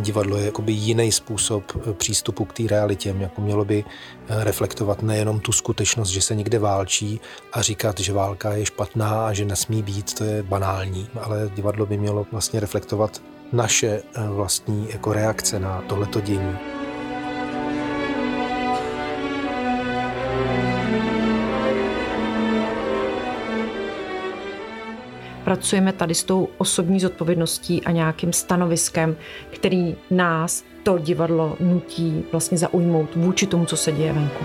divadlo je jakoby jiný způsob eh, přístupu k té realitě. Jako mělo by eh, reflektovat nejenom tu skutečnost, že se někde válčí a říkat, že válka je špatná a že nesmí být, to je banální, ale divadlo by mělo vlastně reflektovat naše vlastní jako reakce na tohleto dění. Pracujeme tady s tou osobní zodpovědností a nějakým stanoviskem, který nás to divadlo nutí vlastně zaujmout vůči tomu, co se děje venku.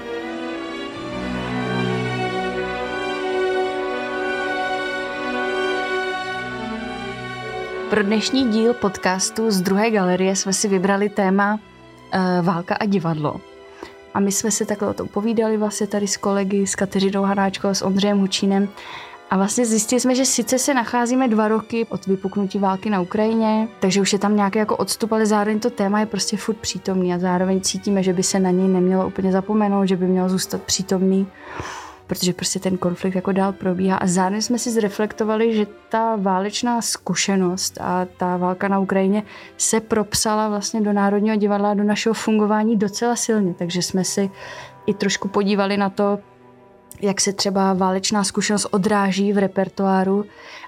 Pro dnešní díl podcastu z druhé galerie jsme si vybrali téma uh, Válka a divadlo. A my jsme se takhle o tom povídali vlastně tady s kolegy, s Kateřinou Hanáčkou, s Ondřejem Hučínem a vlastně zjistili jsme, že sice se nacházíme dva roky od vypuknutí války na Ukrajině, takže už je tam nějaký jako odstup, ale zároveň to téma je prostě furt přítomný a zároveň cítíme, že by se na něj nemělo úplně zapomenout, že by měl zůstat přítomný protože prostě ten konflikt jako dál probíhá. A zároveň jsme si zreflektovali, že ta válečná zkušenost a ta válka na Ukrajině se propsala vlastně do Národního divadla do našeho fungování docela silně, takže jsme si i trošku podívali na to, jak se třeba válečná zkušenost odráží v repertoáru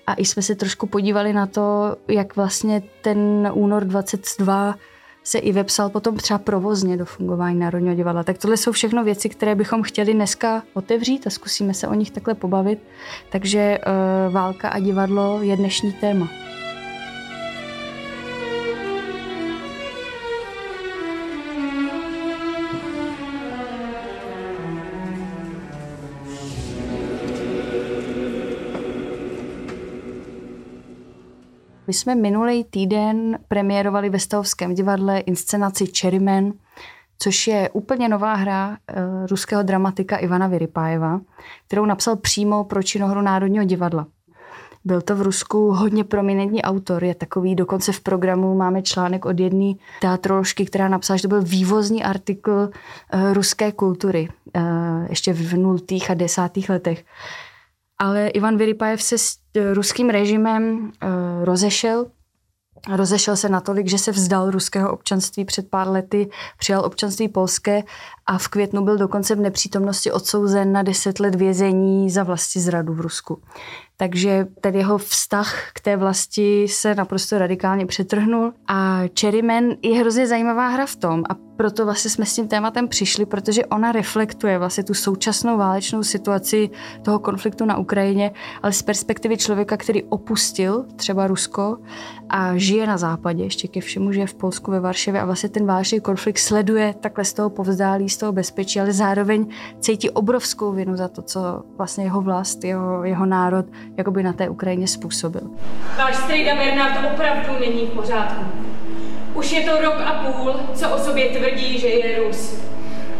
a i jsme se trošku podívali na to, jak vlastně ten únor 22 se i vepsal potom třeba provozně do fungování Národního divadla. Tak tohle jsou všechno věci, které bychom chtěli dneska otevřít a zkusíme se o nich takhle pobavit. Takže uh, válka a divadlo je dnešní téma. My jsme minulý týden premiérovali ve Stavovském divadle inscenaci Cherryman, což je úplně nová hra uh, ruského dramatika Ivana Vyrypájeva, kterou napsal přímo pro činohru Národního divadla. Byl to v Rusku hodně prominentní autor, je takový, dokonce v programu máme článek od jedné teatroložky, která napsala, že to byl vývozní artikl uh, ruské kultury, uh, ještě v nultých a desátých letech ale Ivan Vyrypajev se s ruským režimem rozešel. Rozešel se natolik, že se vzdal ruského občanství před pár lety, přijal občanství polské a v květnu byl dokonce v nepřítomnosti odsouzen na deset let vězení za vlasti zradu v Rusku. Takže ten jeho vztah k té vlasti se naprosto radikálně přetrhnul a Cherryman je hrozně zajímavá hra v tom a proto vlastně jsme s tím tématem přišli, protože ona reflektuje vlastně tu současnou válečnou situaci toho konfliktu na Ukrajině, ale z perspektivy člověka, který opustil třeba Rusko a žije na západě, ještě ke všemu žije v Polsku ve Varšavě a vlastně ten válečný konflikt sleduje takhle z toho povzdálí, z toho bezpečí, ale zároveň cítí obrovskou vinu za to, co vlastně jeho vlast, jeho, jeho národ jakoby na té Ukrajině způsobil. Váš strejda Bernard opravdu není v pořádku. Už je to rok a půl, co o sobě tvrdí, že je Rus.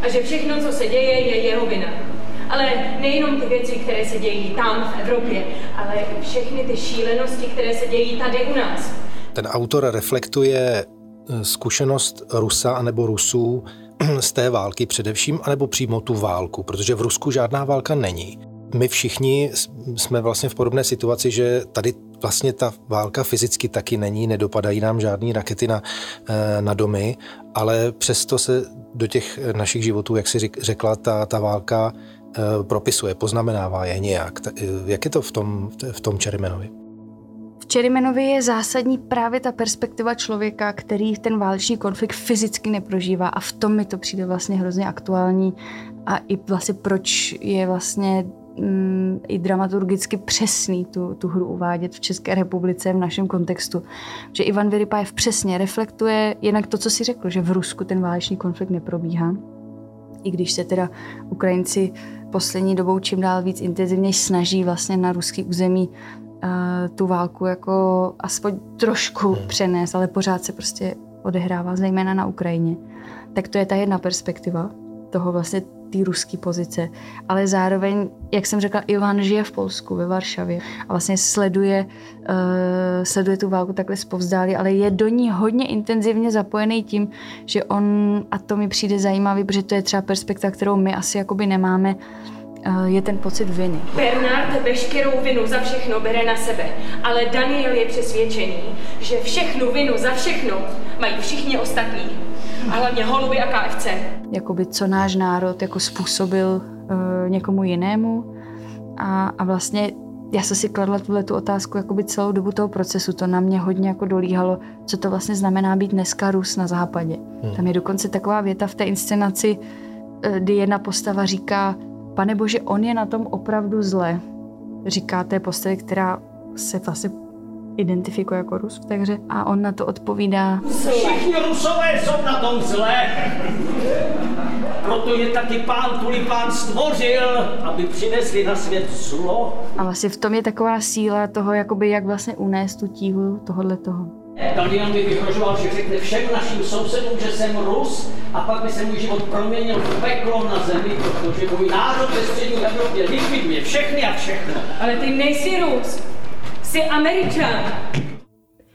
A že všechno, co se děje, je jeho vina. Ale nejenom ty věci, které se dějí tam v Evropě, ale všechny ty šílenosti, které se dějí tady u nás. Ten autor reflektuje eh, zkušenost Rusa anebo Rusů z té války především, anebo přímo tu válku, protože v Rusku žádná válka není. My všichni jsme vlastně v podobné situaci, že tady vlastně ta válka fyzicky taky není, nedopadají nám žádné rakety na, eh, na domy, ale přesto se do těch našich životů, jak si řekla, ta, ta válka propisuje, poznamenává je nějak. Eh, jak je to v tom, v tom Čerimenovi? V Čerimenovi je zásadní právě ta perspektiva člověka, který ten válečný konflikt fyzicky neprožívá a v tom mi to přijde vlastně hrozně aktuální a i vlastně proč je vlastně mm, i dramaturgicky přesný tu, tu hru uvádět v České republice v našem kontextu. Že Ivan Vyrypajev přesně reflektuje jednak to, co si řekl, že v Rusku ten válečný konflikt neprobíhá. I když se teda Ukrajinci poslední dobou čím dál víc intenzivně snaží vlastně na ruský území uh, tu válku jako aspoň trošku hmm. přenést, ale pořád se prostě odehrává, zejména na Ukrajině. Tak to je ta jedna perspektiva toho vlastně té ruské pozice, ale zároveň, jak jsem řekla, Ivan žije v Polsku, ve Varšavě a vlastně sleduje, uh, sleduje tu válku takhle zpovzdálí, ale je do ní hodně intenzivně zapojený tím, že on, a to mi přijde zajímavý, protože to je třeba perspektiva, kterou my asi jakoby nemáme, uh, je ten pocit viny. Bernard veškerou vinu za všechno bere na sebe, ale Daniel je přesvědčený, že všechnu vinu za všechno mají všichni ostatní. A hlavně holuby a KFC. Jakoby co náš národ jako způsobil uh, někomu jinému. A, a vlastně já jsem si kladla tuhle tu otázku jakoby celou dobu toho procesu. To na mě hodně jako dolíhalo, co to vlastně znamená být dneska Rus na západě. Hmm. Tam je dokonce taková věta v té inscenaci, eh, kdy jedna postava říká, pane bože, on je na tom opravdu zle. Říká té postavě, která se vlastně identifikuje jako Rus v té hře a on na to odpovídá. Všichni Rusové jsou na tom zle. Proto je taky pán Tulipán stvořil, aby přinesli na svět zlo. A vlastně v tom je taková síla toho, jakoby jak vlastně unést tu tíhu tohohle toho. Daniel mi vyhrožoval, že řekne všem našim sousedům, že jsem Rus a pak by se můj život proměnil v peklo na zemi, protože můj národ ve střední Evropě likviduje všechny a všechno. Ale ty nejsi Rus, jsi Američan.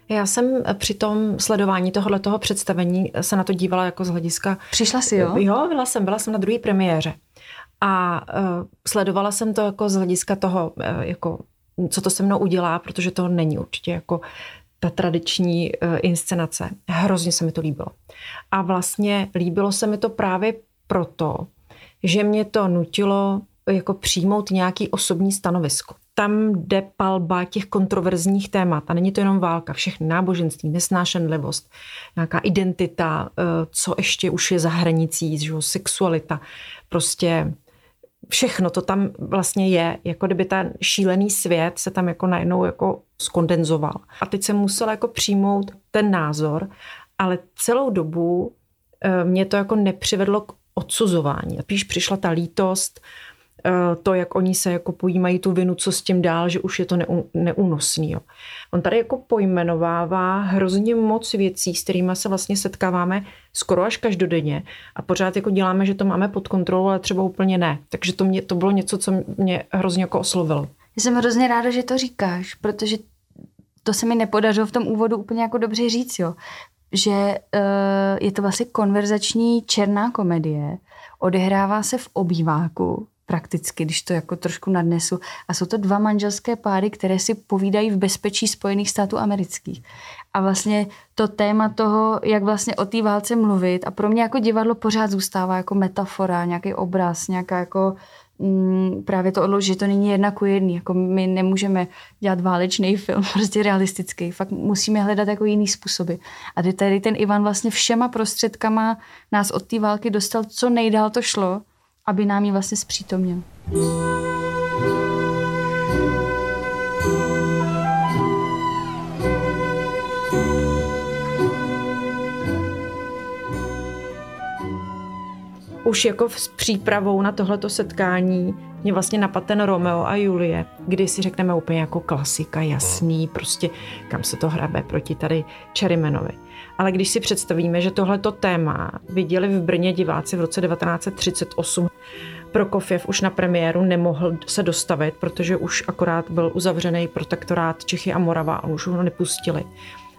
Já jsem při tom sledování tohohle toho představení se na to dívala jako z hlediska... Přišla si, jo? Jo, byla jsem, byla jsem na druhé premiéře. A uh, sledovala jsem to jako z hlediska toho, uh, jako, co to se mnou udělá, protože to není určitě jako ta tradiční uh, inscenace. Hrozně se mi to líbilo. A vlastně líbilo se mi to právě proto, že mě to nutilo jako přijmout nějaký osobní stanovisko tam jde palba těch kontroverzních témat. A není to jenom válka, všechny náboženství, nesnášenlivost, nějaká identita, eh, co ještě už je za hranicí, že sexualita, prostě všechno to tam vlastně je, jako kdyby ten šílený svět se tam jako najednou jako skondenzoval. A teď jsem musela jako přijmout ten názor, ale celou dobu eh, mě to jako nepřivedlo k odsuzování. Spíš přišla ta lítost, to, jak oni se jako pojímají tu vinu, co s tím dál, že už je to neúnosný. On tady jako pojmenovává hrozně moc věcí, s kterými se vlastně setkáváme skoro až každodenně a pořád jako děláme, že to máme pod kontrolou, ale třeba úplně ne. Takže to, mě, to bylo něco, co mě hrozně jako oslovilo. Já jsem hrozně ráda, že to říkáš, protože to se mi nepodařilo v tom úvodu úplně jako dobře říct, jo. Že uh, je to vlastně konverzační černá komedie, odehrává se v obýváku, prakticky, když to jako trošku nadnesu. A jsou to dva manželské páry, které si povídají v bezpečí Spojených států amerických. A vlastně to téma toho, jak vlastně o té válce mluvit a pro mě jako divadlo pořád zůstává jako metafora, nějaký obraz, nějaká jako mm, právě to odložit, že to není jedna ku jedný. Jako my nemůžeme dělat válečný film, prostě realistický. Fakt musíme hledat jako jiný způsoby. A tady ten Ivan vlastně všema prostředkama nás od té války dostal, co nejdál to šlo aby nám ji vlastně zpřítomnil. Už jako s přípravou na tohleto setkání mě vlastně napadl ten Romeo a Julie, kdy si řekneme úplně jako klasika, jasný, prostě kam se to hrabe proti tady Čerimenovi. Ale když si představíme, že tohleto téma viděli v Brně diváci v roce 1938, Prokofiev už na premiéru nemohl se dostavit, protože už akorát byl uzavřený protektorát Čechy a Morava a už ho nepustili.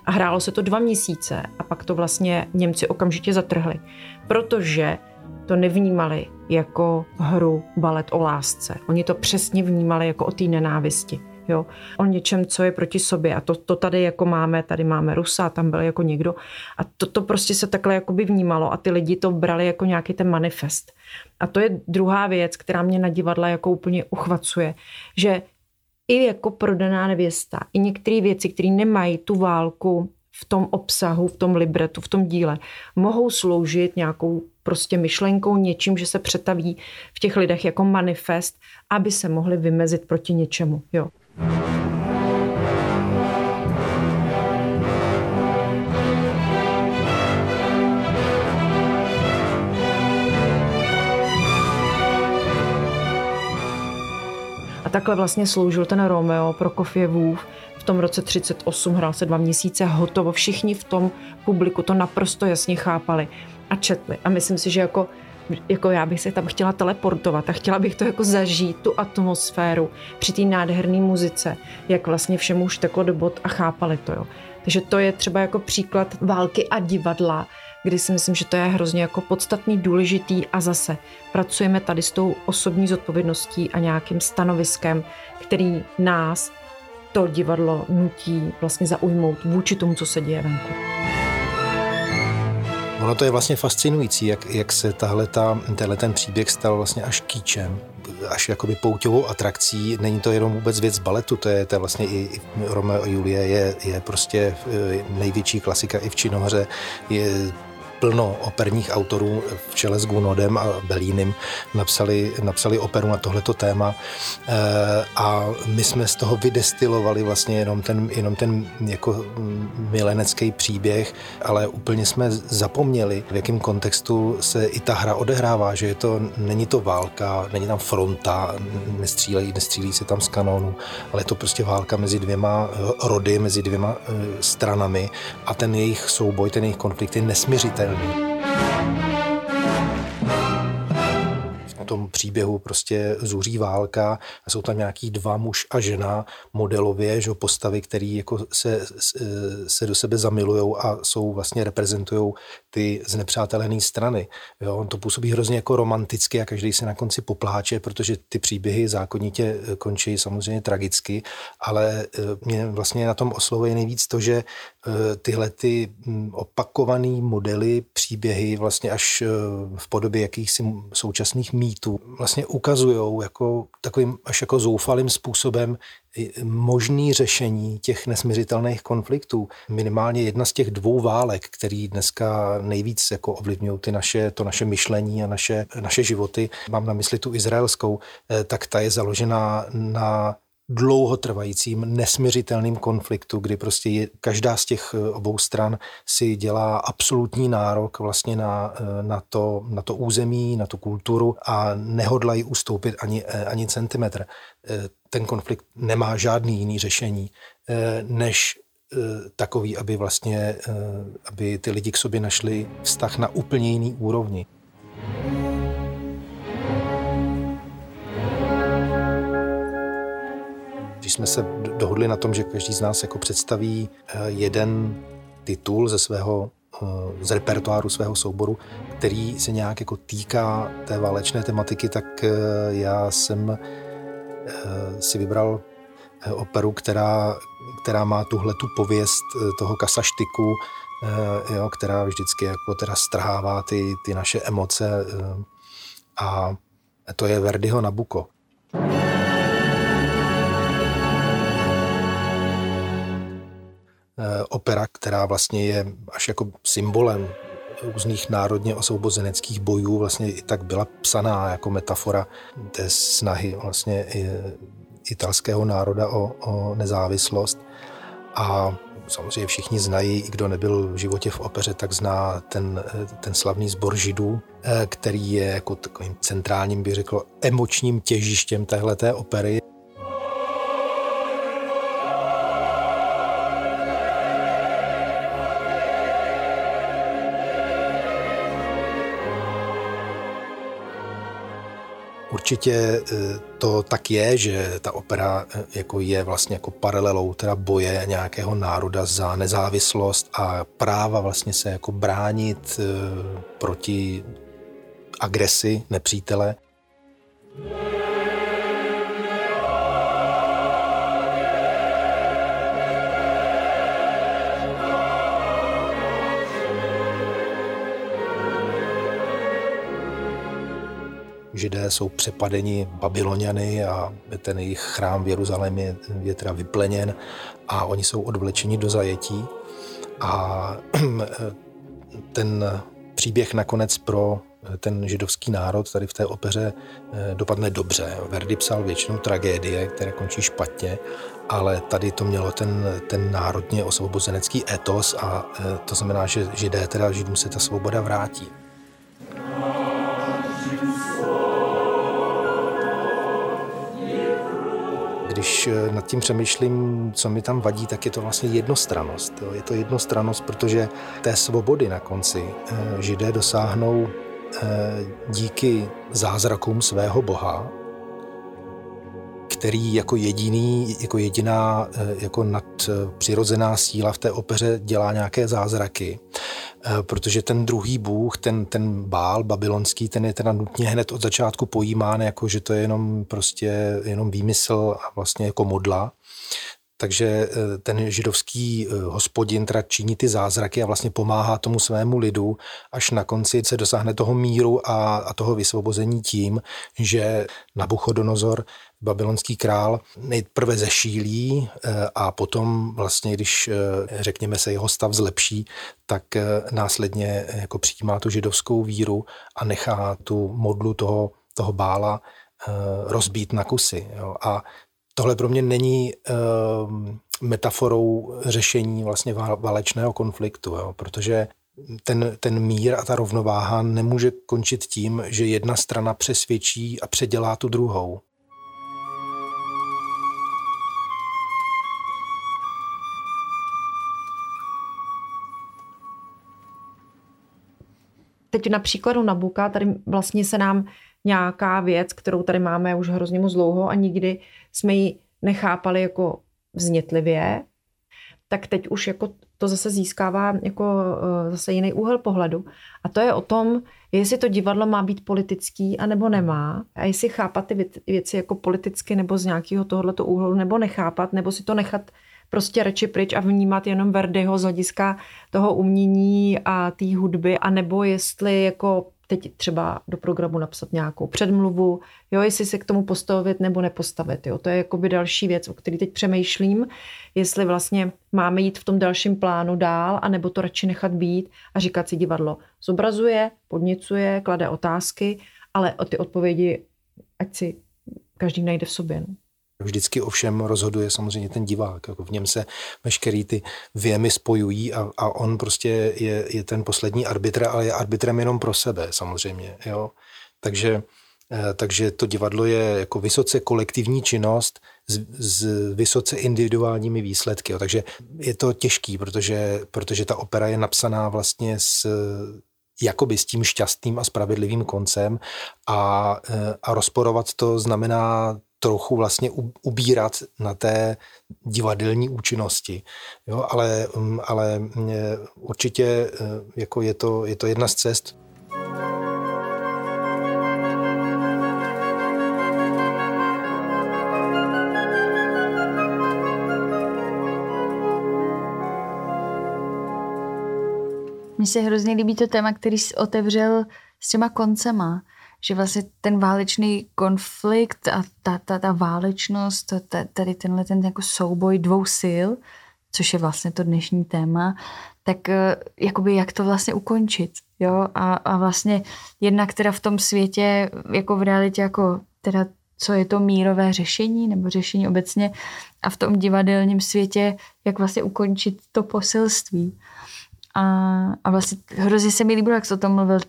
A hrálo se to dva měsíce a pak to vlastně Němci okamžitě zatrhli, protože to nevnímali jako hru balet o lásce. Oni to přesně vnímali jako o té nenávisti jo, o něčem, co je proti sobě. A to, to tady jako máme, tady máme Rusa, tam byl jako někdo. A to, to prostě se takhle jakoby vnímalo a ty lidi to brali jako nějaký ten manifest. A to je druhá věc, která mě na divadle jako úplně uchvacuje, že i jako prodaná nevěsta, i některé věci, které nemají tu válku v tom obsahu, v tom libretu, v tom díle, mohou sloužit nějakou prostě myšlenkou, něčím, že se přetaví v těch lidech jako manifest, aby se mohli vymezit proti něčemu. Jo. A takhle vlastně sloužil ten Romeo Prokofjevův v tom roce 38, hrál se dva měsíce, hotovo. Všichni v tom publiku to naprosto jasně chápali a četli. A myslím si, že jako jako já bych se tam chtěla teleportovat a chtěla bych to jako zažít, tu atmosféru při té nádherné muzice, jak vlastně všemu už teklo do bod a chápali to, jo. Takže to je třeba jako příklad války a divadla, kdy si myslím, že to je hrozně jako podstatný, důležitý a zase pracujeme tady s tou osobní zodpovědností a nějakým stanoviskem, který nás to divadlo nutí vlastně zaujmout vůči tomu, co se děje venku. Ono to je vlastně fascinující, jak, jak se tahle tenhle ten příběh stal vlastně až kýčem, až jakoby pouťovou atrakcí. Není to jenom vůbec věc baletu, to je, to je vlastně i, i Romeo a Julie je, je prostě eh, největší klasika i v činohře. Je plno operních autorů v čele s Gunodem a Belínem napsali, napsali operu na tohleto téma. Eh, a my jsme z toho vydestilovali vlastně jenom ten, jenom ten jako milenecký příběh, ale úplně jsme zapomněli, v jakém kontextu se i ta hra odehrává, že je to, není to válka, není tam fronta, nestřílejí, nestřílí se tam z kanónu, ale je to prostě válka mezi dvěma eh, rody, mezi dvěma eh, stranami a ten jejich souboj, ten jejich konflikt je nesměřitelný V tom příběhu prostě zuří válka a jsou tam nějaký dva muž a žena modelově, že postavy, které jako se, se do sebe zamilujou a jsou vlastně reprezentují ty znepřátelené strany. Jo, on to působí hrozně jako romanticky a každý se na konci popláče, protože ty příběhy zákonitě končí samozřejmě tragicky, ale eh, mě vlastně na tom oslovuje nejvíc to, že tyhle ty hm, opakované modely, příběhy vlastně až eh, v podobě jakýchsi současných mýtů vlastně ukazují jako takovým až jako zoufalým způsobem možný řešení těch nesměřitelných konfliktů. Minimálně jedna z těch dvou válek, který dneska nejvíc jako ovlivňují ty naše, to naše myšlení a naše, naše životy, mám na mysli tu izraelskou, eh, tak ta je založená na dlouhotrvajícím, nesměřitelným konfliktu, kdy prostě je, každá z těch eh, obou stran si dělá absolutní nárok vlastně na, eh, na, to, na to území, na tu kulturu a nehodlají ustoupit ani, eh, ani centimetr. Ten konflikt nemá žádný jiný řešení, než takový, aby vlastně, aby ty lidi k sobě našli vztah na úplně jiný úrovni. Když jsme se dohodli na tom, že každý z nás jako představí eh, jeden titul ze svého eh, z repertoáru svého souboru, který se nějak jako týká té válečné tematiky, tak eh, já jsem si vybral operu, která, která má tuhle tu pověst toho kasaštiku, jo, která vždycky jako teda strhává ty, ty naše emoce a to je Verdiho Nabuko. Eh, opera, která vlastně je až jako symbolem různých národně osvobozeneckých bojů, vlastně i tak byla psaná jako metafora té snahy vlastně italského národa o, o nezávislost. A samozřejmě všichni znají, i kdo nebyl v životě v opeře, tak zná ten, ten slavný sbor židů, eh, který je jako takovým centrálním, bych řekl, emočním těžištěm téhleté opery. Určitě eh, to tak je, že ta opera eh, jako je vlastně jako paralelou teda boje nějakého národa za nezávislost a práva vlastně se jako bránit eh, proti agresi nepřítele. Židé jsou přepadeni Babyloniany a ten jejich chrám v Jeruzalémě je, teda vypleněn a oni jsou odvlečeni do zajetí a ten příběh nakonec pro ten židovský národ tady v té opeře eh, dopadne dobře. Verdi psal většinou tragédie, které končí špatně, ale tady to mělo ten, ten národně osvobozenecký etos a eh, to znamená, že židé, teda židům se ta svoboda vrátí. Když eh, nad tím přemýšlím, co mi tam vadí, tak je to vlastně jednostranost. Je to jednostranost, protože té svobody na konci eh, židé dosáhnou eh, díky zázrakům svého boha, který jako jediný, jako jediná jako nadpřirozená síla v té opeře dělá nějaké zázraky. Eh, protože ten druhý bůh, ten, ten bál babylonský, ten je teda nutně hned od začátku pojímán, jako že to je jenom prostě jenom výmysl a vlastně jako modla. Takže eh, ten židovský eh, hospodin teda činí ty zázraky a vlastně pomáhá tomu svému lidu, až na konci se dosáhne toho míru a, a toho vysvobození tím, že Nabuchodonozor, babylonský král, nejprve zešílí eh, a potom vlastně, když řekněme se jeho stav zlepší, tak následně jako přijímá tu židovskou víru a nechá tu modlu toho, toho bála rozbít na kusy. Jo. A tohle pro mě není metaforou řešení vlastně válečného konfliktu, jo, protože ten, ten mír a ta rovnováha nemůže končit tím, že jedna strana přesvědčí a předělá tu druhou. Teď na příkladu Nabuka, tady vlastně se nám nějaká věc, kterou tady máme už hrozně moc dlouho a nikdy jsme ji nechápali jako vznětlivě, tak teď už jako to zase získává jako eh, zase jiný úhel pohledu. A to je o tom, jestli to divadlo má být politický a nebo nemá. A jestli chápat ty věci jako politicky nebo z nějakého tohoto úhlu, nebo nechápat, nebo si to nechat prostě radši pryč a vnímat jenom Verdiho z hlediska toho umění a té hudby, a nebo jestli jako teď třeba do programu napsat nějakou předmluvu, jo, jestli se k tomu postavit nebo nepostavit. Jo. To je jakoby další věc, o který teď přemýšlím, jestli vlastně máme jít v tom dalším plánu dál, anebo to radši nechat být a říkat si divadlo zobrazuje, podnicuje, klade otázky, ale o ty odpovědi ať si každý najde v sobě. No. Vždycky ovšem rozhoduje samozřejmě ten divák. Jako v něm se veškerý ty věmy spojují a, a on prostě je, je ten poslední arbitr, ale je arbitrem jenom pro sebe samozřejmě. Jo? Takže, eh, takže to divadlo je jako vysoce kolektivní činnost s, s vysoce individuálními výsledky. Jo? Takže je to těžký, protože, protože ta opera je napsaná vlastně s jakoby s tím šťastným a spravedlivým koncem a, eh, a rozporovat to znamená trochu vlastně ubírat na té divadelní účinnosti. Jo, ale, mm, ale mm, určitě e, jako je, to, je to jedna z cest. Mně se hrozně líbí to téma, který jsi otevřel s těma koncema že vlastně ten válečný konflikt a ta, ta, ta válečnost, ta, tady tenhle ten jako souboj dvou sil, což je vlastně to dnešní téma, tak eh, jakoby jak to vlastně ukončit, jo, a, a vlastně jednak teda v tom světě, jako v realitě, jako teda co je to mírové řešení nebo řešení obecně a v tom divadelním světě, jak vlastně ukončit to poselství. A, a vlastně hrozně se mi líbilo, jak jsi o tom mluvil.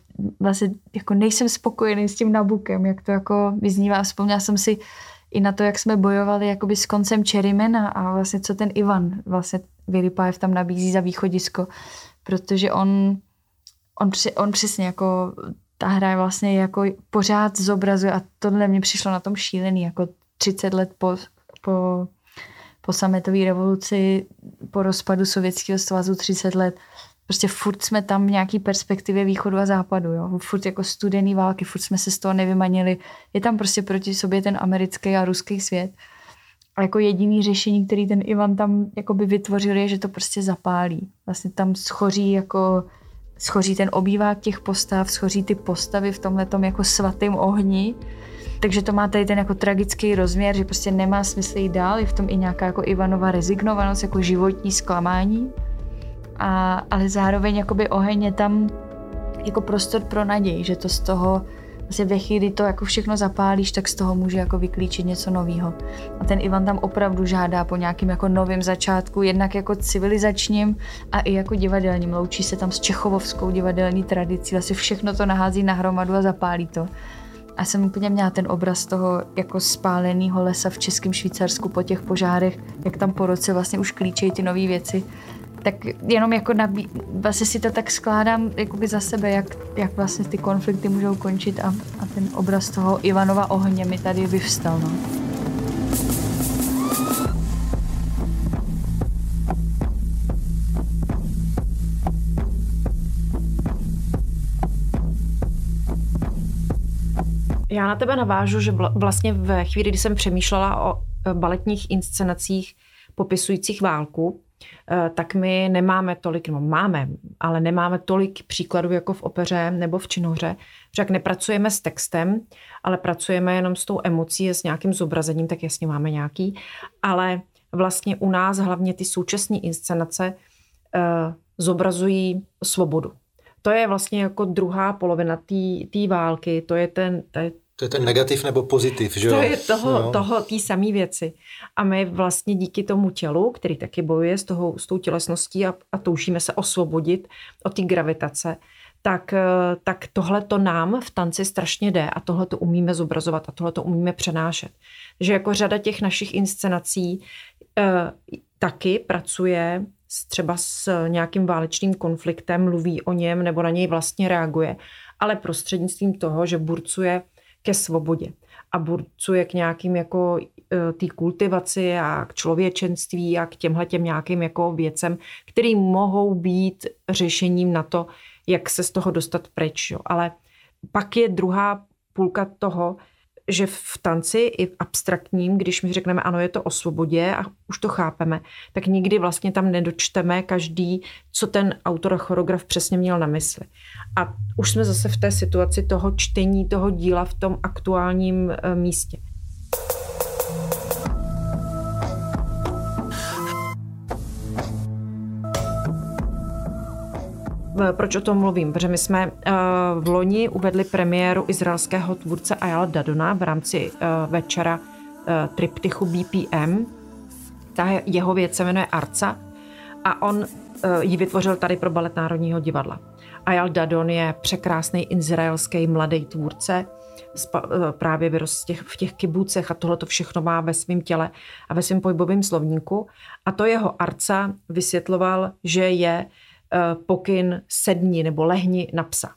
Vlastně jako nejsem spokojený s tím Nabukem, jak to jako vyznívá. Vzpomněla jsem si i na to, jak jsme bojovali jakoby s koncem Cherrymana a vlastně co ten Ivan vlastně Vyripájev tam nabízí za východisko, protože on, on, on přesně jako ta hra vlastně jako pořád zobrazuje a tohle mě přišlo na tom šílený, jako 30 let po, po, po sametové revoluci, po rozpadu Sovětského svazu 30 let, prostě furt jsme tam v nějaký perspektivě východu a západu, jo. Furt jako studený války, furt jsme se z toho nevymanili. Je tam prostě proti sobě ten americký a ruský svět. A jako jediný řešení, který ten Ivan tam jakoby vytvořil, je, že to prostě zapálí. Vlastně tam schoří jako schoří ten obývák těch postav, schoří ty postavy v tomhle jako svatém ohni. Takže to má tady ten jako tragický rozměr, že prostě nemá smysl jít dál. Je v tom i nějaká jako Ivanova rezignovanost, jako životní zklamání a, ale zároveň jakoby oheň je tam jako prostor pro naději, že to z toho vlastně ve chvíli to jako všechno zapálíš, tak z toho může jako vyklíčit něco nového. A ten Ivan tam opravdu žádá po nějakým jako novém začátku, jednak jako civilizačním a i jako divadelním. Loučí se tam s čechovovskou divadelní tradicí, vlastně všechno to nahází na hromadu a zapálí to. A jsem úplně měla ten obraz toho jako spáleného lesa v Českém Švýcarsku po těch požárech, jak tam po roce vlastně už klíčejí ty nové věci tak jenom jako nabí, vlastně si to tak skládám jakoby za sebe, jak, jak vlastně ty konflikty můžou končit a, a ten obraz toho Ivanova ohně mi tady vyvstal. No. Já na tebe navážu, že vlastně ve chvíli, kdy jsem přemýšlela o e, baletních inscenacích popisujících válku, tak my nemáme tolik, no máme, ale nemáme tolik příkladů jako v opeře nebo v činohře, však nepracujeme s textem, ale pracujeme jenom s tou emocí, s nějakým zobrazením, tak jasně máme nějaký, ale vlastně u nás hlavně ty současné inscenace uh, zobrazují svobodu. To je vlastně jako druhá polovina té války, to je ten, to je to je ten negativ nebo pozitiv, že jo? To je toho, no. toho té samé věci. A my vlastně díky tomu tělu, který taky bojuje s, toho, s tou tělesností a, a toužíme se osvobodit od té gravitace, tak, eh, tak tohle to nám v tanci strašně jde a tohle to umíme zobrazovat a tohle to umíme přenášet. Že jako řada těch našich inscenací eh, taky pracuje s, třeba s nějakým válečným konfliktem, mluví o něm nebo na něj vlastně reaguje, ale prostřednictvím toho, že burcuje ke svobodě a burcuje k nějakým jako e, té kultivaci a k člověčenství a k těmhle těm nějakým jako věcem, které mohou být řešením na to, jak se z toho dostat pryč. Jo. Ale pak je druhá půlka toho, že v tanci i v abstraktním, když my řekneme, ano, je to o svobodě a už to chápeme, tak nikdy vlastně tam nedočteme každý, co ten autor a choreograf přesně měl na mysli. A už jsme zase v té situaci toho čtení toho díla v tom aktuálním eh, místě. Proč o tom mluvím? Protože my jsme eh, v loni uvedli premiéru izraelského tvůrce Ayala Dadona v rámci eh, večera triptychu BPM. Ta jeho věc se jmenuje Arca a on ji vytvořil tady pro Balet Národního divadla. Ayal Dadon je překrásný izraelský mladý tvůrce, právě vyrost těch, v těch kibucech a tohle to všechno má ve svém těle a ve svém pohybovém slovníku. A to jeho arca vysvětloval, že je Eh, pokyn sedni nebo lehni na psa.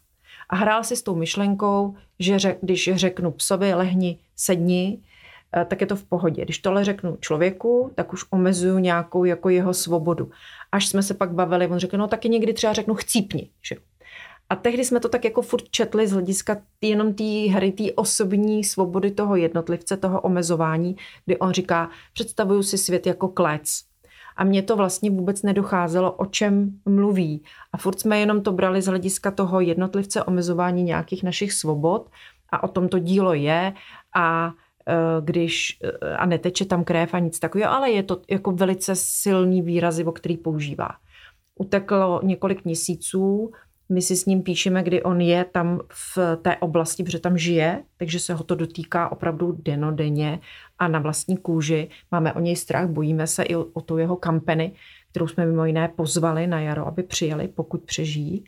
A hrál si s tou myšlenkou, že řek, když řeknu psovi lehni, sedni, eh, tak je to v pohodě. Když tohle řeknu člověku, tak už omezuju nějakou jako jeho svobodu. Až jsme se pak bavili, on řekl, no taky někdy třeba řeknu chcípni. Že? A tehdy jsme to tak jako furt četli z hlediska jenom té hry, té osobní svobody toho jednotlivce, toho omezování, kdy on říká, představuju si svět jako klec a mně to vlastně vůbec nedocházelo, o čem mluví. A furt jsme jenom to brali z hlediska toho jednotlivce omezování nějakých našich svobod a o tom to dílo je a e, když e, a neteče tam krev a nic takového, ale je to jako velice silný výrazy, o který používá. Uteklo několik měsíců, my si s ním píšeme, kdy on je tam v té oblasti, protože tam žije, takže se ho to dotýká opravdu denodenně a na vlastní kůži. Máme o něj strach, bojíme se i o, tu jeho kampeny, kterou jsme mimo jiné pozvali na jaro, aby přijeli, pokud přežijí.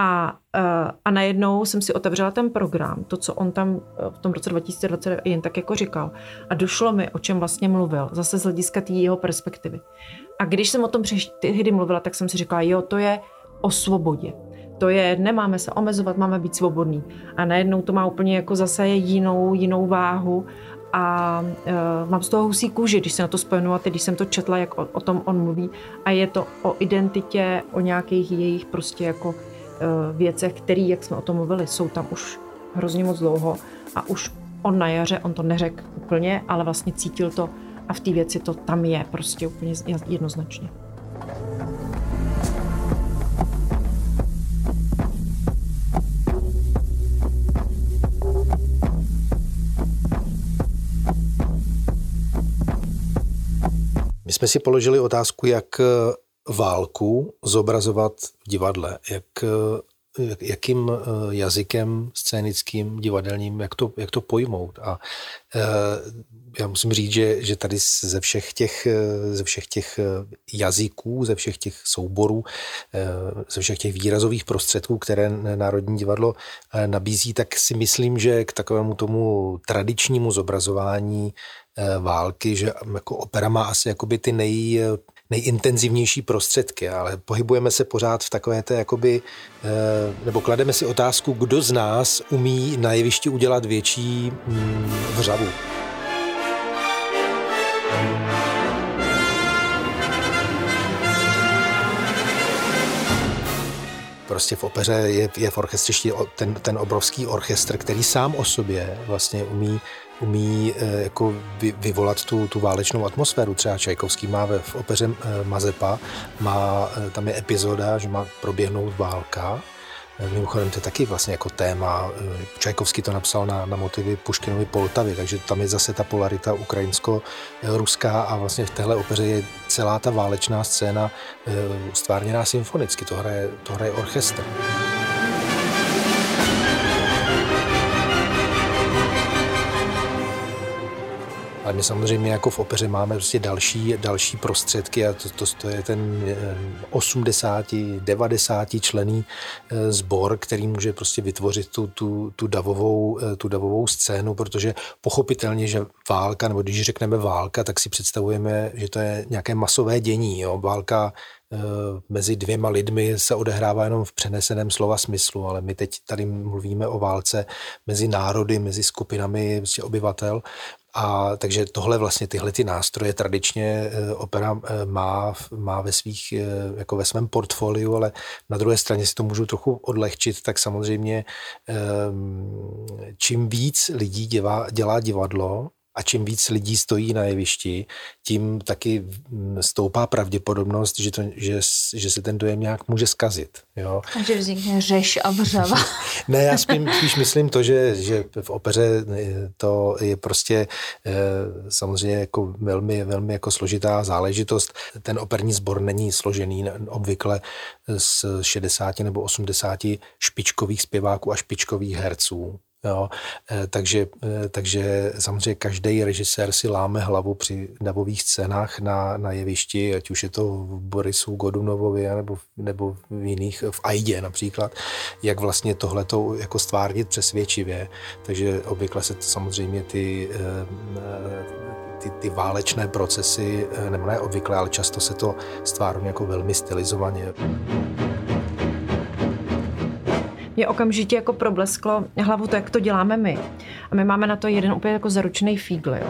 A, eh, a najednou jsem si otevřela ten program, to, co on tam eh, v tom roce 2020 jen tak jako říkal. A došlo mi, o čem vlastně mluvil, zase z hlediska té jeho perspektivy. A když jsem o tom tehdy mluvila, tak jsem si říkala, jo, to je o svobodě. To je, nemáme se omezovat, máme být svobodní. A najednou to má úplně jako zase jinou, jinou váhu a uh, mám z toho husí kůži, když se na to spojenu a teď, když jsem to četla, jak o, o tom on mluví a je to o identitě, o nějakých jejich prostě jako uh, věcech, které, jak jsme o tom mluvili, jsou tam už hrozně moc dlouho a už on na jaře, on to neřekl úplně, ale vlastně cítil to a v té věci to tam je prostě úplně jednoznačně. My jsme si položili otázku, jak eh, válku zobrazovat v divadle, jak, eh, jakým eh, jazykem scénickým, divadelním, jak to, jak to pojmout. A já musím říct, že, že tady ze všech, těch, ze všech těch jazyků, ze všech těch souborů, ze všech těch výrazových prostředků, které Národní divadlo nabízí, tak si myslím, že k takovému tomu tradičnímu zobrazování Eh, války, že jako opera má asi jakoby ty nej, nejintenzivnější prostředky, ale pohybujeme se pořád v takové té, jakoby, eh, nebo klademe si otázku, kdo z nás umí na jevišti udělat větší vřavu. Prostě v opeře je, je v orchestřišti ten, ten obrovský orchestr, který sám o sobě vlastně umí umí eh, jako vy, vyvolat tu, tu válečnou atmosféru. Třeba Čajkovský má ve, v opeře eh, Mazepa, má, eh, tam je epizoda, že má proběhnout válka, Mimochodem to je taky vlastně jako téma. Čajkovský to napsal na, na motivy Puškinovy Poltavy, takže tam je zase ta polarita ukrajinsko-ruská a vlastně v téhle opeře je celá ta válečná scéna stvárněná symfonicky. To hraje, to hraje orchestr. Ale my samozřejmě jako v opeře máme prostě další, další prostředky a to, to, to je ten 80, eh, 90 člený eh, sbor, který může prostě vytvořit tu, tu, tu, davovou, eh, tu davovou scénu, protože pochopitelně, že válka, nebo když řekneme válka, tak si představujeme, že to je nějaké masové dění. Jo? Válka mezi dvěma lidmi se odehrává jenom v přeneseném slova smyslu, ale my teď tady mluvíme o válce mezi národy, mezi skupinami prostě obyvatel a takže tohle vlastně tyhle ty nástroje tradičně eh, opera eh, má, má ve svých, eh, jako ve svém portfoliu, ale na druhé straně si to můžu trochu odlehčit, tak samozřejmě ehm, čím víc lidí dělá, dělá divadlo, a čím víc lidí stojí na jevišti, tím taky stoupá pravděpodobnost, že, to, že, že se ten dojem nějak může skazit. Jo? A že vznikne řeš a vřava. ne, já spíš, spíš myslím to, že, že v opeře to je prostě eh, samozřejmě jako velmi, velmi jako složitá záležitost. Ten operní sbor není složený obvykle z 60 nebo 80 špičkových zpěváků a špičkových herců. Jo, eh, takže, eh, takže samozřejmě každý režisér si láme hlavu při davových scénách na, na jevišti, ať už je to v Borisu Godunovovi nebo, nebo v jiných, v Aidě například, jak vlastně tohleto jako stvárnit přesvědčivě. Takže obvykle se to samozřejmě ty, eh, ty, ty válečné procesy, nebo ne obvykle, ale často se to stvární jako velmi stylizovaně mě okamžitě jako problesklo hlavu to, jak to děláme my. A my máme na to jeden úplně jako zaručený fígl, jo.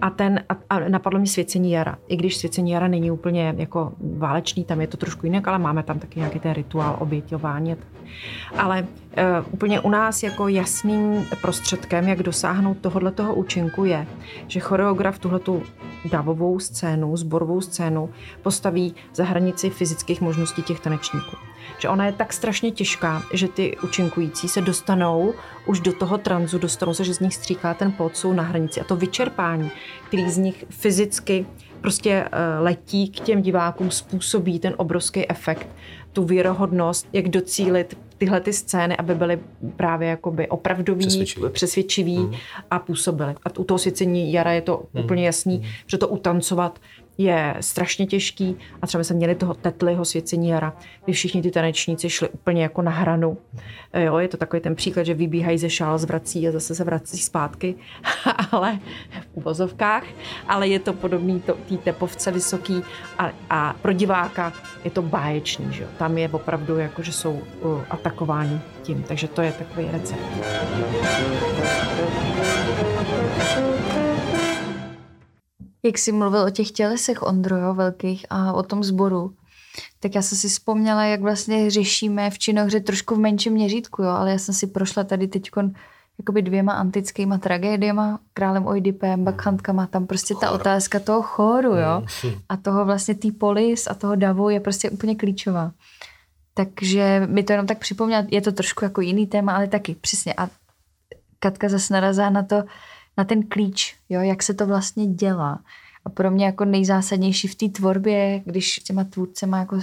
A, ten, a, a napadlo mě svěcení jara. I když svěcení jara není úplně jako válečný, tam je to trošku jinak, ale máme tam taky nějaký ten rituál oběťování. Ale uh, úplně u nás jako jasným prostředkem, jak dosáhnout tohohle toho účinku je, že choreograf tuhletu davovou scénu, zborovou scénu postaví za hranici fyzických možností těch tanečníků že ona je tak strašně těžká, že ty účinkující se dostanou už do toho tranzu, dostanou se, že z nich stříká ten pot, jsou na hranici. A to vyčerpání, který z nich fyzicky prostě eh, letí k těm divákům, způsobí ten obrovský efekt, tu věrohodnost, jak docílit tyhle ty scény, aby byly právě jakoby opravdový, přesvědčivý, přesvědčivý mm. a působily. A u toho svěcení jara je to mm. úplně jasný, mm. že to utancovat je strašně těžký a třeba jsme měli toho tetliho svěcení jara, kdy všichni ty tanečníci šli úplně jako na hranu. Jo, je to takový ten příklad, že vybíhají ze šál, zvrací a zase se vrací zpátky, ale v uvozovkách, ale je to podobný to, tý tepovce vysoký a, a pro diváka je to báječný, že jo. Tam je opravdu jako, že jsou uh, atakováni tím, takže to je takový recept. Jak jsi mluvil o těch tělesech, Ondro, jo, velkých a o tom sboru, tak já jsem si vzpomněla, jak vlastně řešíme v činohře trošku v menším měřítku, jo, ale já jsem si prošla tady teď jakoby dvěma antickýma tragédiema, králem Oidipem, bakchantkama, tam prostě ta otázka toho choru, jo, mm. a toho vlastně tý polis a toho davu je prostě úplně klíčová. Takže mi to jenom tak připomněla, je to trošku jako jiný téma, ale taky přesně. A Katka zase narazá na to, na ten klíč, jo, jak se to vlastně dělá. A pro mě jako nejzásadnější v té tvorbě, když těma tvůrcema jako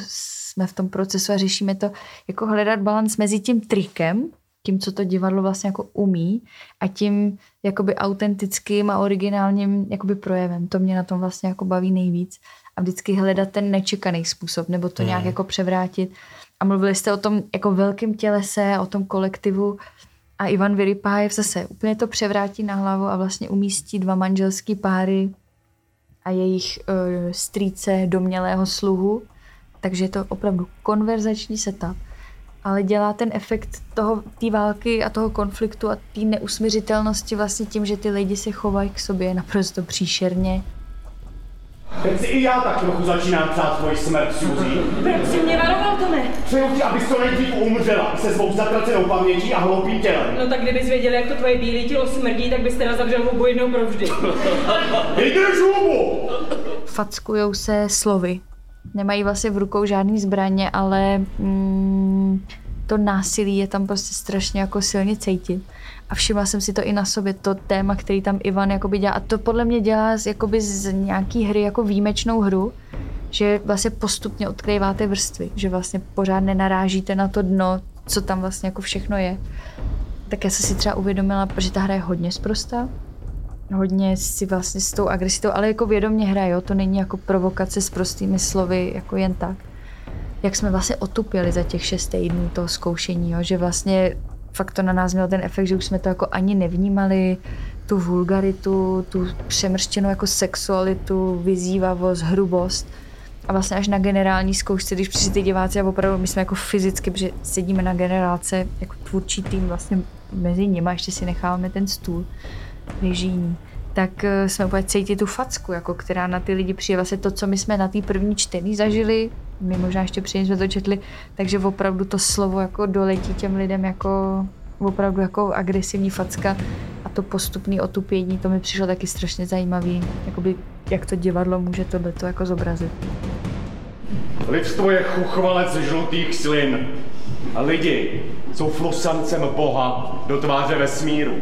jsme v tom procesu a řešíme to, jako hledat balans mezi tím trikem, tím, co to divadlo vlastně jako umí a tím jakoby autentickým a originálním jakoby projevem. To mě na tom vlastně jako baví nejvíc. A vždycky hledat ten nečekaný způsob, nebo to mm. nějak jako převrátit. A mluvili jste o tom jako velkém tělese, o tom kolektivu, a Ivan Vyrypájev zase úplně to převrátí na hlavu a vlastně umístí dva manželský páry a jejich uh, strýce domělého sluhu. Takže je to opravdu konverzační setup. Ale dělá ten efekt toho, té války a toho konfliktu a té neusměřitelnosti vlastně tím, že ty lidi se chovají k sobě naprosto příšerně. Teď si i já tak trochu začínám přát tvoji smrt, Suzy. Proč jsi mě varoval, Tome? Přeju ti, abys to nejdřív umřela se svou zatracenou pamětí a hloupým tělem. No tak kdybys věděl, jak to tvoje bílé tělo smrdí, tak bys teda zavřel hubu jednou provždy. Vydrž hubu! Fackujou se slovy. Nemají vlastně v rukou žádný zbraně, ale mm, to násilí je tam prostě strašně jako silně cítit. A všimla jsem si to i na sobě, to téma, který tam Ivan jakoby dělá. A to podle mě dělá z, jakoby z nějaký hry jako výjimečnou hru, že vlastně postupně odkryváte vrstvy, že vlastně pořád nenarážíte na to dno, co tam vlastně jako všechno je. Tak já jsem si třeba uvědomila, že ta hra je hodně sprostá, hodně si vlastně s tou agresitou, ale jako vědomě hra, jo? to není jako provokace s prostými slovy, jako jen tak. Jak jsme vlastně otupěli za těch šest týdnů toho zkoušení, jo? že vlastně fakt to na nás mělo ten efekt, že už jsme to jako ani nevnímali, tu vulgaritu, tu přemrštěnou jako sexualitu, vyzývavost, hrubost. A vlastně až na generální zkoušce, když přišli ty diváci a opravdu my jsme jako fyzicky, protože sedíme na generálce jako tvůrčí tým vlastně mezi nimi, ještě si necháváme ten stůl režijní, tak eh, jsme úplně cítili tu facku, jako, která na ty lidi přijde. Vlastně to, co my jsme na té první čtení zažili, my možná ještě předtím jsme to četli, takže opravdu to slovo jako doletí těm lidem jako opravdu jako agresivní facka a to postupné otupění, to mi přišlo taky strašně zajímavý, jakoby, jak to divadlo může tohleto jako zobrazit. Lidstvo je chuchvalec žlutých slin a lidi jsou flusancem Boha do tváře vesmíru.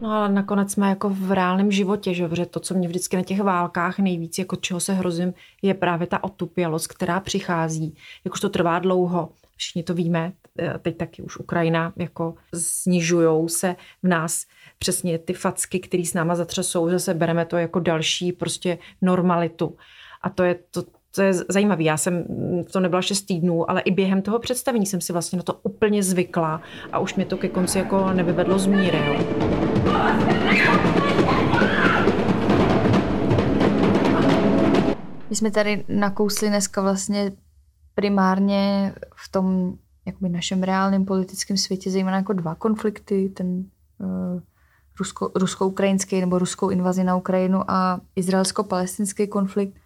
No ale nakonec jsme jako v reálném životě, že? Protože to, co mě vždycky na těch válkách nejvíc, jako čeho se hrozím, je právě ta otupělost, která přichází. Jakož to trvá dlouho, všichni to víme, e, teď taky už Ukrajina, jako snižujou se v nás přesně ty facky, které s náma zatřesou, zase bereme to jako další prostě normalitu. A to je to, to je zajímavé. Já jsem to nebyla šest týdnů, ale i během toho představení jsem si vlastně na to úplně zvykla a už mě to ke konci jako nevyvedlo z míry. Jo. Jsme tady nakousli dneska vlastně primárně v tom jakoby našem reálném politickém světě zejména jako dva konflikty, ten uh, rusko, rusko-ukrajinský nebo ruskou invazi na Ukrajinu a izraelsko-palestinský konflikt.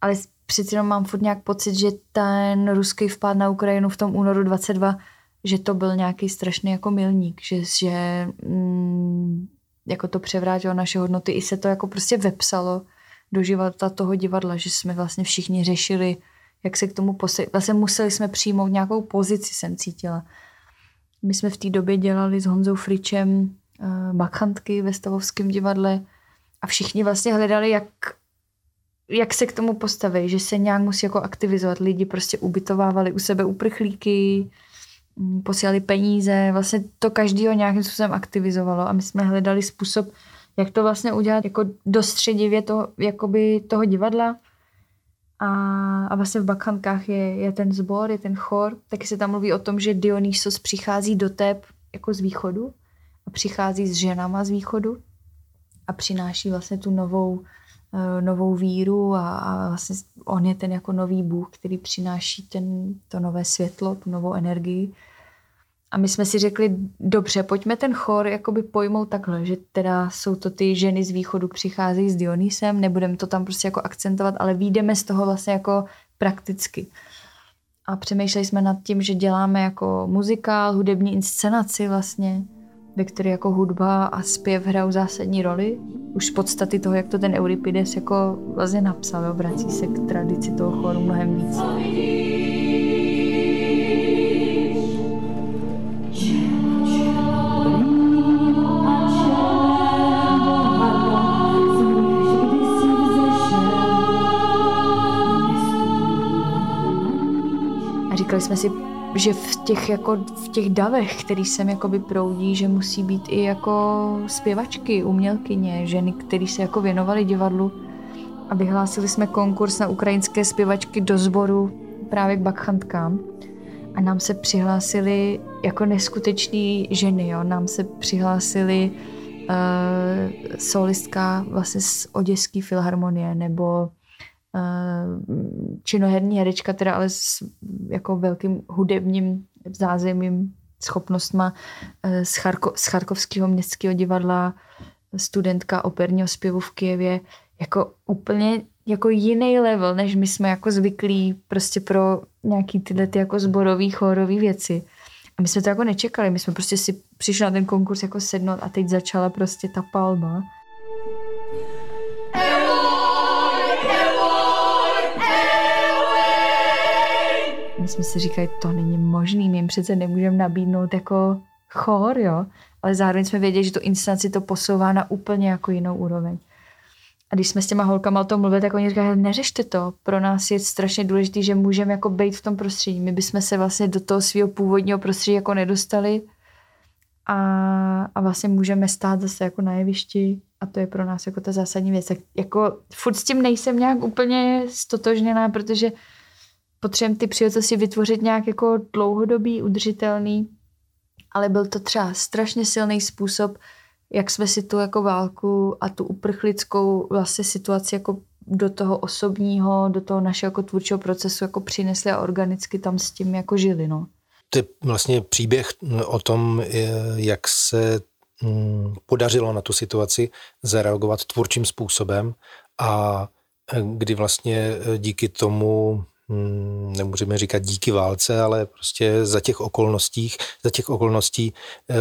Ale přeci jenom mám furt nějak pocit, že ten ruský vpád na Ukrajinu v tom únoru 22, že to byl nějaký strašný jako milník, že, že mm, jako to převrátilo naše hodnoty. I se to jako prostě vepsalo do života toho divadla, že jsme vlastně všichni řešili, jak se k tomu postavit. Vlastně museli jsme přijmout nějakou pozici, jsem cítila. My jsme v té době dělali s Honzou Fričem uh, bakantky ve Stavovském divadle a všichni vlastně hledali, jak, jak se k tomu postavit, že se nějak musí jako aktivizovat. Lidi prostě ubytovávali u sebe uprchlíky, Mm, posílali peníze, vlastně to každýho nějakým způsobem aktivizovalo a my jsme hledali způsob, jak to vlastně udělat jako dostředivě to, jakoby toho divadla. A, a vlastně v Bakhankách je, je ten sbor, je ten chor, taky se tam mluví o tom, že Dionysos přichází do Teb jako z východu a přichází s ženama z východu a přináší vlastně tu novou, uh, novou víru a, a vlastně on je ten jako nový bůh, který přináší ten, to nové světlo, tu novou energii. A my jsme si řekli, dobře, pojďme ten chor jakoby pojmout takhle, že teda jsou to ty ženy z východu, přicházejí s Dionysem, nebudeme to tam prostě jako akcentovat, ale výjdeme z toho vlastně jako prakticky. A přemýšleli jsme nad tím, že děláme jako muzikál, hudební inscenaci vlastně, ve které jako hudba a zpěv hrajou zásadní roli. Už z podstaty toho, jak to ten Euripides jako vlastně napsal, vrací se k tradici toho choru mnohem víc. Říkali jsme si, že v těch, jako, v těch davech, který sem jakoby proudí, že musí být i jako zpěvačky, umělkyně, ženy, které se jako věnovaly divadlu. A vyhlásili jsme konkurs na ukrajinské zpěvačky do sboru právě k bakchantkám. A nám se přihlásili jako neskuteční ženy, jo. Nám se přihlásili uh, solistka vlastně z Oděské filharmonie nebo činoherní herečka, teda ale s jako velkým hudebním zázemím, schopnostma eh, z, Charko, z Charkovského městského divadla, studentka operního zpěvu v Kijevě, jako úplně jako jiný level, než my jsme jako zvyklí prostě pro nějaký tyhle ty jako zborový, chórový věci. A my jsme to jako nečekali, my jsme prostě si přišli na ten konkurs jako sednout a teď začala prostě ta palba. My jsme si říkali, to není možný, my jim přece nemůžeme nabídnout jako chor, jo. Ale zároveň jsme věděli, že to inscenaci to posouvá na úplně jako jinou úroveň. A když jsme s těma holkama o tom mluvili, tak oni říkali, neřešte to, pro nás je strašně důležité, že můžeme jako být v tom prostředí. My bychom se vlastně do toho svého původního prostředí jako nedostali a, a vlastně můžeme stát zase jako na jevišti a to je pro nás jako ta zásadní věc. Tak jako furt s tím nejsem nějak úplně stotožněná, protože potřebujeme ty příležitosti vytvořit nějak jako dlouhodobý, udržitelný, ale byl to třeba strašně silný způsob, jak jsme si tu jako válku a tu uprchlickou vlastně situaci jako do toho osobního, do toho našeho jako tvůrčího procesu jako přinesli a organicky tam s tím jako žili, no. To je vlastně příběh o tom, jak se mm, podařilo na tu situaci zareagovat tvůrčím způsobem a kdy vlastně díky tomu nemůžeme říkat díky válce, ale prostě za těch okolností, za těch okolností eh,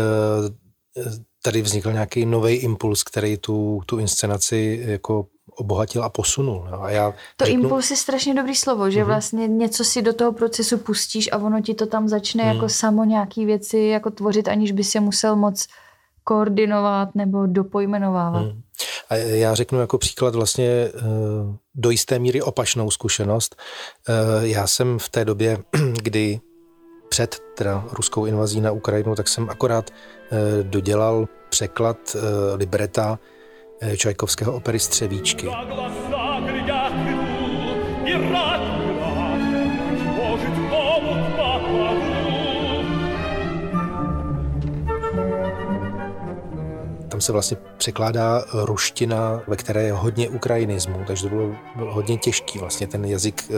tady vznikl nějaký nový impuls, který tu, tu inscenaci jako obohatil a posunul. No. A já to řeknu... impuls je strašně dobrý slovo, že uh-huh. vlastně něco si do toho procesu pustíš a ono ti to tam začne uh-huh. jako samo nějaký věci jako tvořit, aniž by se musel moc koordinovat nebo dopojmenovávat. Uh-huh. A já řeknu jako příklad vlastně eh, do jisté míry opačnou zkušenost. Eh, já jsem v té době, kdy před teda ruskou invazí na Ukrajinu, tak jsem akorát eh, dodělal překlad libreta Čajkovského opery Střevíčky. Tam se vlastně překládá ruština, ve které je hodně ukrajinismu, takže to bylo, bylo hodně těžký. Vlastně ten jazyk,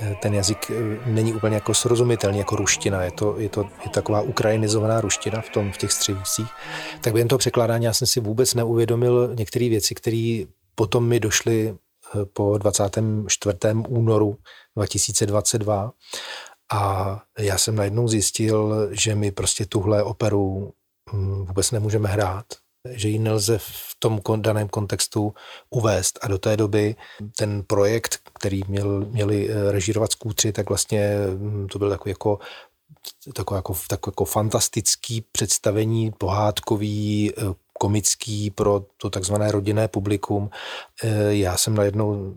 eh, ten jazyk eh, není úplně jako srozumitelný jako ruština, je to, je to je taková ukrajinizovaná ruština v, tom, v těch střevících. Tak během toho překládání já jsem si vůbec neuvědomil některé věci, které potom mi došly eh, po 24. únoru 2022 a já jsem najednou zjistil, že my prostě tuhle operu hm, vůbec nemůžeme hrát, že ji nelze v tom daném kontextu uvést. A do té doby ten projekt, který měl, měli eh, režírovat skútři, tak vlastně hm, to byl takový jako takové jako, takové jako fantastický představení, pohádkový, eh, komický pro to takzvané rodinné publikum. Eh, já jsem najednou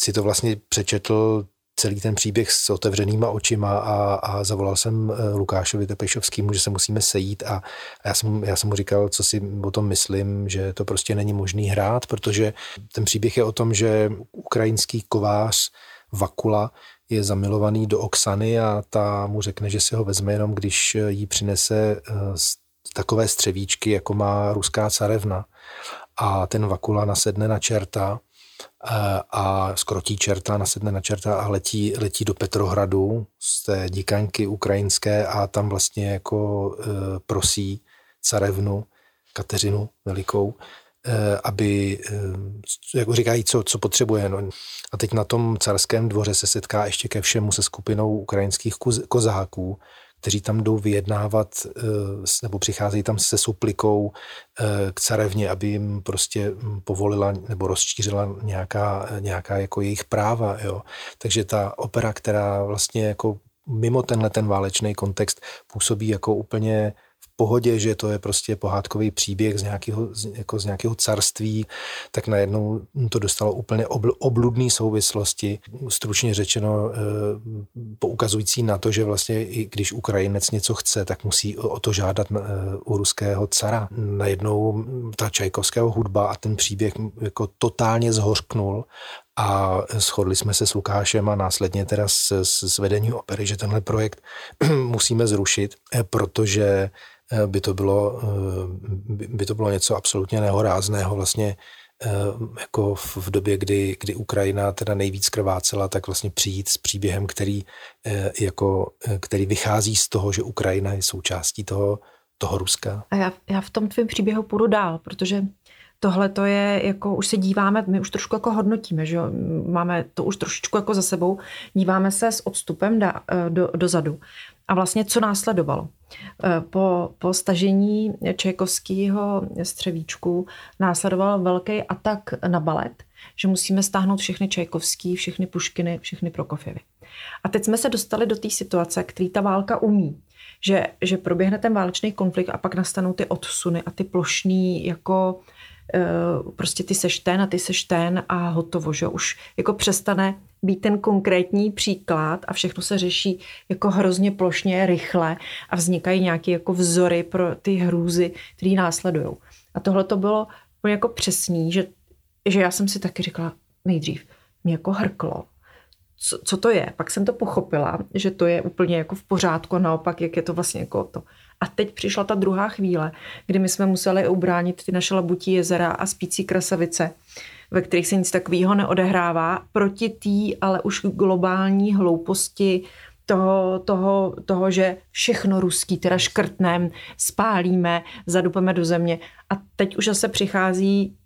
si to vlastně přečetl celý ten příběh s otevřenýma očima a, a zavolal jsem eh, Lukášovi Tepešovskému, že se musíme sejít a, a já, jsem, já jsem mu říkal, co si o tom myslím, že to prostě není možný hrát, protože ten příběh je o tom, že ukrajinský kovář Vakula je zamilovaný do Oksany a ta mu řekne, že si ho vezme jenom, když jí přinese eh, takové střevíčky, jako má ruská carevna. A ten Vakula nasedne na čerta a skrotí čerta, nasedne na čerta a letí, letí do Petrohradu z té díkaňky ukrajinské a tam vlastně jako e, prosí carevnu Kateřinu Velikou, e, aby, jako říkají, co, co potřebuje. No. A teď na tom carském dvoře se setká ještě ke všemu se skupinou ukrajinských kozáků, kteří tam jdou vyjednávat eh, nebo přicházejí tam se suplikou eh, k carevně, aby jim prostě hm, povolila nebo rozšířila nějaká, nějaká jako jejich práva. Jo. Takže ta opera, která vlastně jako mimo tenhle ten válečný kontext působí jako úplně pohodě, že to je prostě pohádkový příběh z nějakého, jako z nějakého carství, tak najednou to dostalo úplně obl, obludné souvislosti, stručně řečeno eh, poukazující na to, že vlastně i když Ukrajinec něco chce, tak musí o to žádat eh, u ruského cara. Najednou ta Čajkovského hudba a ten příběh jako totálně zhořknul a shodli jsme se s Lukášem a následně teda s, s vedením opery, že tenhle projekt musíme zrušit, eh, protože by to bylo, eh, by to bylo něco absolutně nehorázného vlastně eh, jako v době, kdy, kdy Ukrajina teda nejvíc krvácela, tak vlastně přijít s příběhem, který, jako, který vychází z toho, že Ukrajina je součástí toho, toho Ruska. A já, já v tom tvém příběhu půjdu dál, protože tohle to je jako, už se díváme, my už trošku jako hodnotíme, že jo? máme to už trošičku jako za sebou, díváme se s odstupem da, eh, do, dozadu. A vlastně co následovalo? Eh, po, po stažení Čajkovského střevíčku následoval velký atak na balet, že musíme stáhnout všechny Čajkovský, všechny Puškiny, všechny Prokofěvy. A teď jsme se dostali do té situace, který ta válka umí. Že, že proběhne ten válečný konflikt a pak nastanou ty odsuny a ty plošný jako eh, prostě ty seš ten a ty seš ten a hotovo, že už jako přestane být ten konkrétní příklad a všechno se řeší jako hrozně plošně, rychle a vznikají nějaké jako vzory pro ty hrůzy, které následují. A tohle to bylo jako přesný, že, že já jsem si taky říkala nejdřív, mě jako hrklo, co, co to je. Pak jsem to pochopila, že to je úplně jako v pořádku, naopak, jak je to vlastně jako to. A teď přišla ta druhá chvíle, kdy my jsme museli ubránit ty naše labutí jezera a spící krasavice, ve kterých se nic takového neodehrává, proti té ale už globální hlouposti toho, toho, toho, že všechno ruský teda škrtnem, spálíme, zadupeme do země. A teď už zase přichází,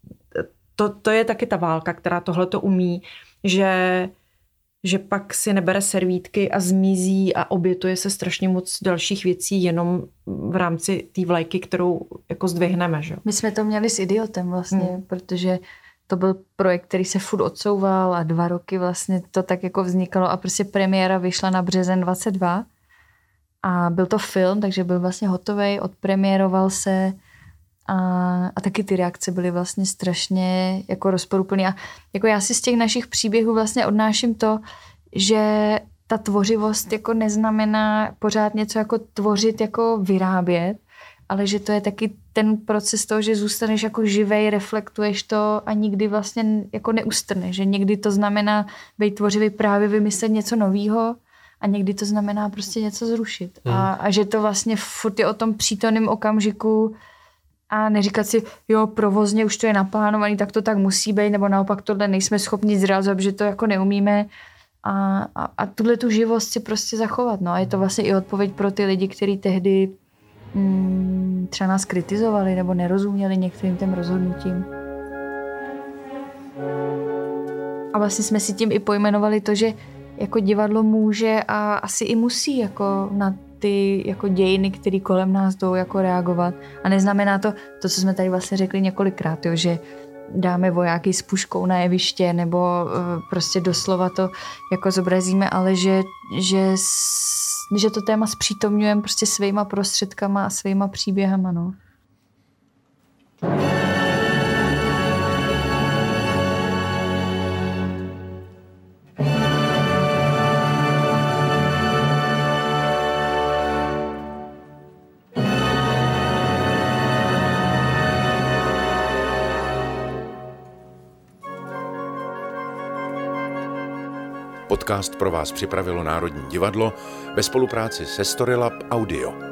to, to je taky ta válka, která tohle to umí, že že pak si nebere servítky a zmizí a obětuje se strašně moc dalších věcí jenom v rámci té vlajky, kterou jako zdvihneme. Že? My jsme to měli s Idiotem vlastně, hmm. protože to byl projekt, který se furt odsouval a dva roky vlastně to tak jako vznikalo a prostě premiéra vyšla na březen 22 a byl to film, takže byl vlastně hotový, odpremiéroval se a, a taky ty reakce byly vlastně strašně jako rozporuplné. A jako já si z těch našich příběhů vlastně odnáším to, že ta tvořivost jako neznamená pořád něco jako tvořit, jako vyrábět, ale že to je taky ten proces toho, že zůstaneš jako živej, reflektuješ to a nikdy vlastně jako neustrneš. Že někdy to znamená být tvořivý právě vymyslet něco nového a někdy to znamená prostě něco zrušit. Hmm. A, a že to vlastně furt je o tom přítomném okamžiku a neříkat si, jo, provozně už to je naplánovaný, tak to tak musí být, nebo naopak tohle nejsme schopni zrealizovat, že to jako neumíme. A, a, a tuhle tu živost si prostě zachovat. No. A je to vlastně i odpověď pro ty lidi, kteří tehdy mm, třeba nás kritizovali nebo nerozuměli některým těm rozhodnutím. A vlastně jsme si tím i pojmenovali to, že jako divadlo může a asi i musí jako na ty jako dějiny, které kolem nás jdou jako reagovat. A neznamená to, to, co jsme tady vlastně řekli několikrát, jo, že dáme vojáky s puškou na jeviště nebo uh, prostě doslova to jako zobrazíme, ale že, že, že to téma zpřítomňujeme prostě svýma prostředkama a svýma příběhama. No. Podcast pro vás připravilo Národní divadlo ve spolupráci se Storylab Audio.